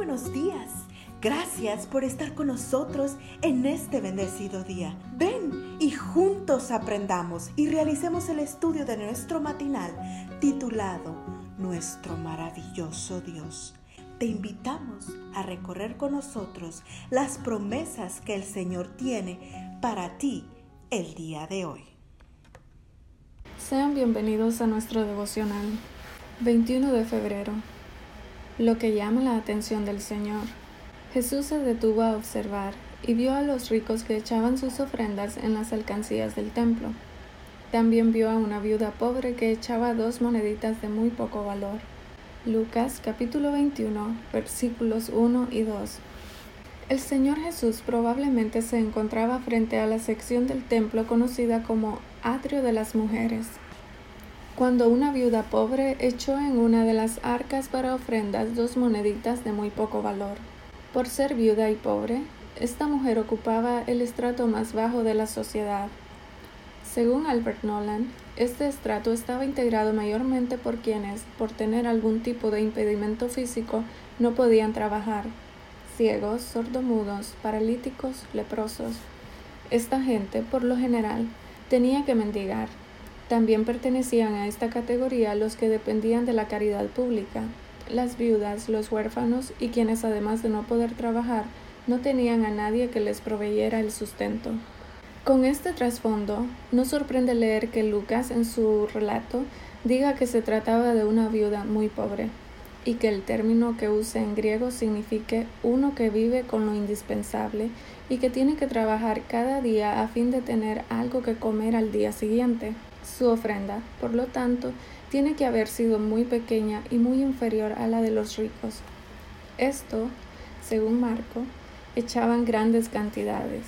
buenos días. Gracias por estar con nosotros en este bendecido día. Ven y juntos aprendamos y realicemos el estudio de nuestro matinal titulado Nuestro maravilloso Dios. Te invitamos a recorrer con nosotros las promesas que el Señor tiene para ti el día de hoy. Sean bienvenidos a nuestro devocional 21 de febrero. Lo que llama la atención del Señor. Jesús se detuvo a observar y vio a los ricos que echaban sus ofrendas en las alcancías del templo. También vio a una viuda pobre que echaba dos moneditas de muy poco valor. Lucas capítulo 21 versículos 1 y 2. El Señor Jesús probablemente se encontraba frente a la sección del templo conocida como Atrio de las Mujeres, cuando una viuda pobre echó en una de las arcas para ofrendas dos moneditas de muy poco valor. Por ser viuda y pobre, esta mujer ocupaba el estrato más bajo de la sociedad. Según Albert Nolan, este estrato estaba integrado mayormente por quienes, por tener algún tipo de impedimento físico, no podían trabajar ciegos, sordomudos, paralíticos, leprosos. Esta gente, por lo general, tenía que mendigar. También pertenecían a esta categoría los que dependían de la caridad pública, las viudas, los huérfanos y quienes además de no poder trabajar, no tenían a nadie que les proveyera el sustento. Con este trasfondo, no sorprende leer que Lucas en su relato diga que se trataba de una viuda muy pobre y que el término que usa en griego signifique uno que vive con lo indispensable y que tiene que trabajar cada día a fin de tener algo que comer al día siguiente. Su ofrenda, por lo tanto, tiene que haber sido muy pequeña y muy inferior a la de los ricos. Esto, según Marco, echaban grandes cantidades.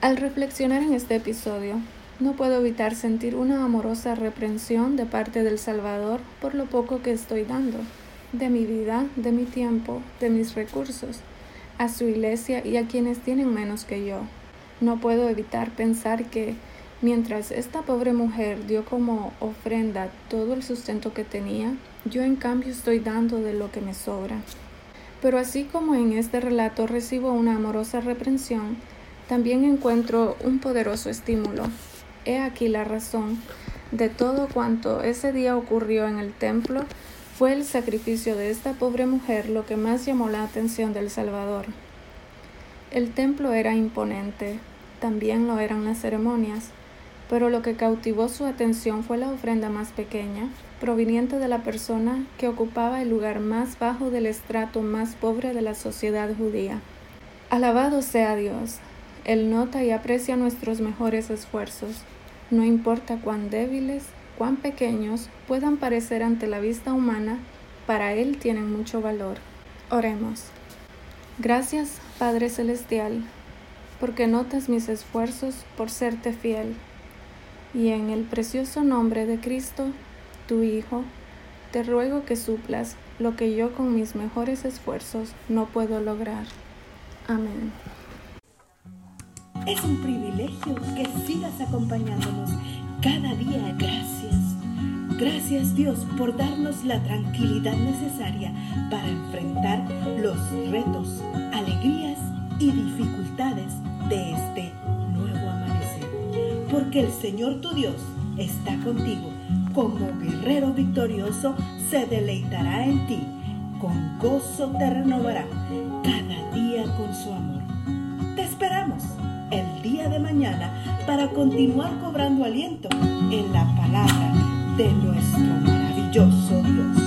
Al reflexionar en este episodio, no puedo evitar sentir una amorosa reprensión de parte del Salvador por lo poco que estoy dando de mi vida, de mi tiempo, de mis recursos, a su iglesia y a quienes tienen menos que yo. No puedo evitar pensar que mientras esta pobre mujer dio como ofrenda todo el sustento que tenía, yo en cambio estoy dando de lo que me sobra. Pero así como en este relato recibo una amorosa reprensión, también encuentro un poderoso estímulo. He aquí la razón de todo cuanto ese día ocurrió en el templo fue el sacrificio de esta pobre mujer lo que más llamó la atención del Salvador. El templo era imponente, también lo eran las ceremonias, pero lo que cautivó su atención fue la ofrenda más pequeña, proveniente de la persona que ocupaba el lugar más bajo del estrato más pobre de la sociedad judía. Alabado sea Dios, Él nota y aprecia nuestros mejores esfuerzos, no importa cuán débiles cuán pequeños puedan parecer ante la vista humana, para Él tienen mucho valor. Oremos. Gracias, Padre Celestial, porque notas mis esfuerzos por serte fiel. Y en el precioso nombre de Cristo, tu Hijo, te ruego que suplas lo que yo con mis mejores esfuerzos no puedo lograr. Amén. Es un privilegio que sigas acompañándonos cada día. Gracias. Gracias Dios por darnos la tranquilidad necesaria para enfrentar los retos, alegrías y dificultades de este. Porque el Señor tu Dios está contigo. Como guerrero victorioso se deleitará en ti. Con gozo te renovará cada día con su amor. Te esperamos el día de mañana para continuar cobrando aliento en la palabra de nuestro maravilloso Dios.